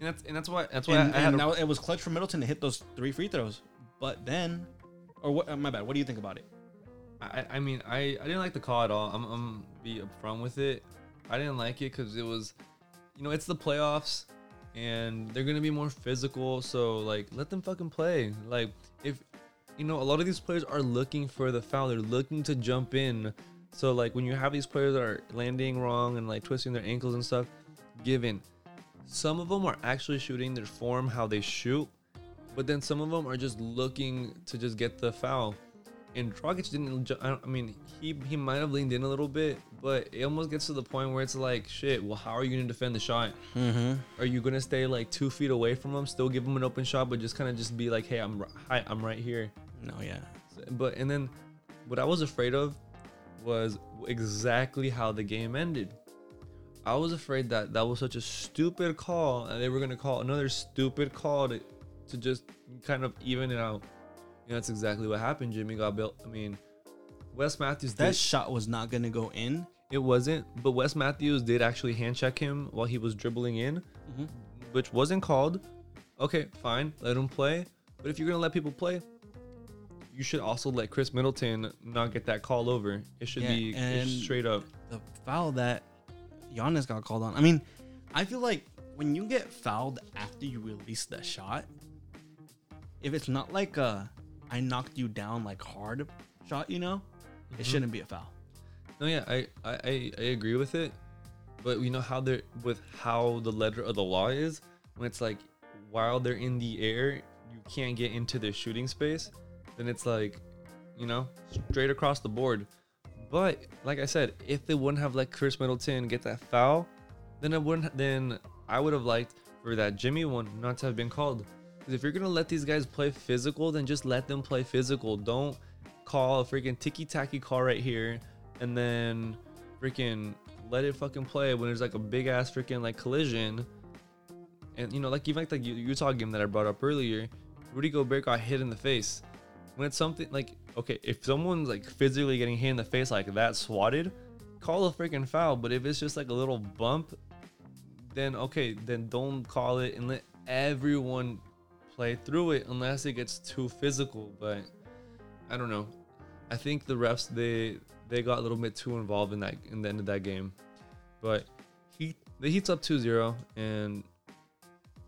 And that's and that's why that's why And, I, I had and a, now it was clutch for Middleton to hit those three free throws. But then or what uh, my bad. What do you think about it? I, I mean I, I didn't like the call at all. I'm I'm be upfront with it. I didn't like it because it was, you know, it's the playoffs, and they're gonna be more physical. So like, let them fucking play. Like if, you know, a lot of these players are looking for the foul. They're looking to jump in. So like when you have these players that are landing wrong and like twisting their ankles and stuff, give in. Some of them are actually shooting their form how they shoot, but then some of them are just looking to just get the foul. And Dragic didn't. I, I mean, he he might have leaned in a little bit, but it almost gets to the point where it's like, shit. Well, how are you gonna defend the shot? Mm-hmm. Are you gonna stay like two feet away from him, still give him an open shot, but just kind of just be like, hey, I'm hi, I'm right here. No, yeah. But and then, what I was afraid of was exactly how the game ended. I was afraid that that was such a stupid call, and they were gonna call another stupid call to, to just kind of even it out. And that's exactly what happened. Jimmy got built. I mean, Wes Matthews That did. shot was not gonna go in. it wasn't, but Wes Matthews did actually hand check him while he was dribbling in, Mhm. which wasn't called. Okay, fine, let him play. But if you're gonna let people play, you should also let Khris Middleton not get that call over. It should Yeah, be and- straight up. the foul that Giannis got called on. I mean, I feel like when you get fouled after you release the shot, if it's not like a I knocked you down like hard shot, you know, it Mhm. shouldn't be a foul. No, yeah, I, I, I- I agree with it, but you know how they're with how the letter of the law is when it's like while they're in the air, you can't get into their shooting space. Then it's like, you know, straight across the board. But like I said, if they wouldn't have let Khris Middleton get that foul, then it wouldn't. Then I would have liked for that Jimmy one not to have been called. Because if you're gonna let these guys play physical, then just let them play physical. Don't call a freaking ticky tacky call right here and then freaking let it fucking play when there's like a big ass freaking like collision. And you know, like even like the Utah game that I brought up earlier, Rudy Gobert got hit in the face. When it's something like okay, if someone's like physically getting hit in the face like that, swatted, call a freaking foul. But if it's just like a little bump, then okay, then don't call it and let everyone play through it unless it gets too physical. But I don't know. I think the refs they they got a little bit too involved in that in the end of that game. But he the Heat's up 2-0 and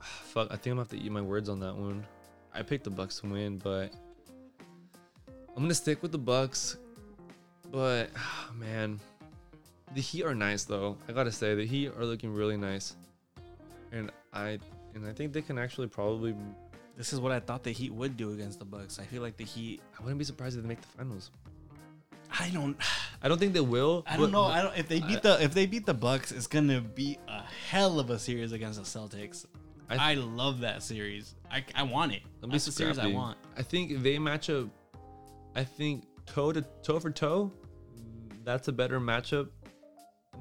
ah, fuck, I think I'm gonna have to eat my words on that one. I picked the Bucks to win, but I'm gonna stick with the Bucks. But man, the Heat are nice though. I gotta say the Heat are looking really nice, and I and I think they can actually probably. This is what I thought the Heat would do against the Bucks. I feel like the Heat. I wouldn't be surprised if they make the finals. I don't. I don't think they will. I don't know. I don't. If they beat the if they beat the Bucks, it's gonna be a hell of a series against the Celtics. I- I, love that series. I, I want it. That's the series I want. I think they match up. I think toe to toe for toe, that's a better matchup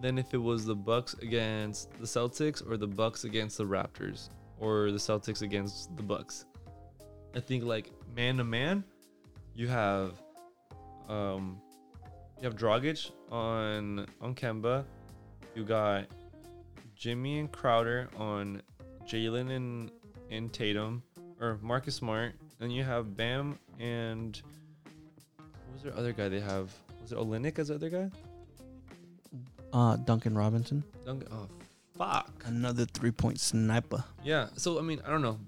than if it was the Bucks against the Celtics or the Bucks against the Raptors or the Celtics against the Bucks. I think like man to man, you have um you have Dragic on on Kemba. You got Jimmy and Crowder on Jaylen and and Tatum or Marcus Smart. and you have Bam and was their other guy they have? Was it Olynyk as the other guy? Uh, Duncan Robinson, Duncan, oh fuck. another three point sniper. Yeah. So I mean, I don't know,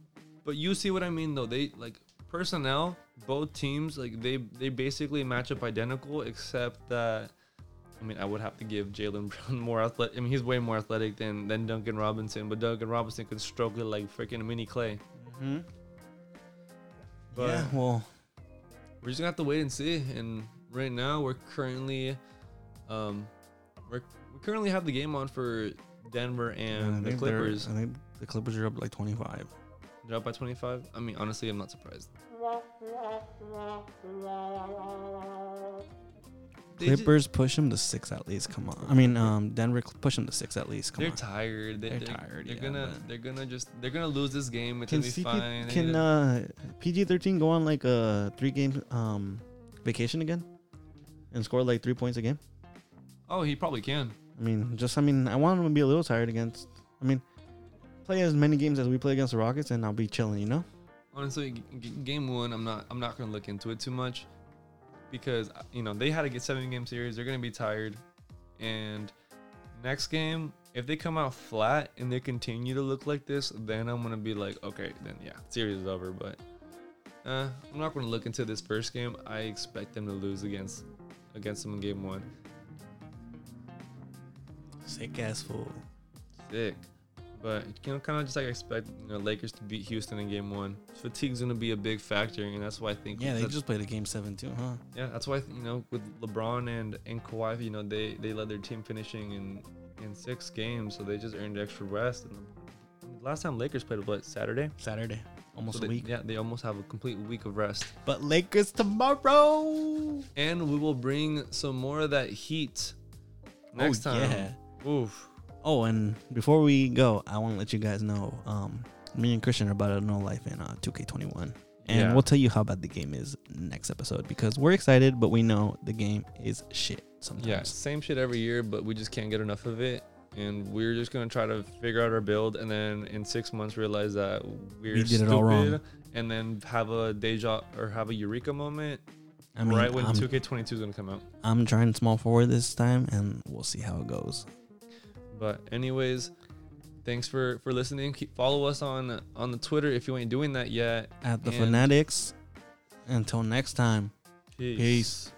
but you see what I mean though. They like personnel. Both teams like they they basically match up identical, except that. I mean, I would have to give Jaylen Brown more athletic. I mean, he's way more athletic than than Duncan Robinson, but Duncan Robinson could stroke it like freaking mini Klay. Mm-hmm. But yeah. Well, we're just gonna have to wait and see. And right now, we're currently, um, we're we currently have the game on for Denver and I the Clippers. I think the Clippers are up like twenty five. They're up by 25. I mean, honestly, I'm not surprised. They Clippers push them to six at least. Come on. I mean, um, Denver push them to six at least. Come they're on. tired. They, They're they're tired, They're yeah, gonna. They're gonna just. They're gonna lose this game. It's Can gonna be CP fine. Can uh, PG thirteen go on like a three game um vacation again, and score like three points a game? oh, he probably can. I mean, just I mean, I want him to be a little tired against. I mean, play as many games as we play against the Rockets, and I'll be chilling. You know. Honestly, g- game one, I'm not. I'm not gonna look into it too much, because you know they had to get seven game series. They're gonna be tired, and next game, if they come out flat and they continue to look like this, then I'm gonna be like, okay, then yeah, series is over. But uh, I'm not gonna look into this first game. I expect them to lose against against them in game one. Sick ass fool. Sick. But you know, kind of just like expect you know Lakers to beat Houston in game one. Fatigue's gonna be a big factor, and that's why I think Yeah, they just played a game seven too, huh? Yeah, that's why you know with LeBron and and Kawhi, you know they they led their team finishing in in six games, so they just earned extra rest. And last time Lakers played what Saturday, Saturday, almost so a they, week. Yeah, they almost have a complete week of rest. But Lakers tomorrow. And we will bring some more of that heat next oh, time. Yeah. Oof. Oh, and before we go, I want to let you guys know, um, me and Cristian are about to know life in uh, 2K21, and Yeah. we'll tell you how bad the game is next episode because we're excited, but we know the game is shit sometimes. Yeah, same shit every year, but we just can't get enough of it. And we're just gonna try to figure out our build, and then in six months realize that we're We did stupid, it all wrong. and then have a deja or have a eureka moment I mean, right when I'm, 2K22 is gonna come out. I'm trying small forward this time, and we'll see how it goes. But anyways, thanks for for listening. Keep follow us on on the Twitter if you ain't doing that yet. At the And- Fanatics. Until next time. Peace.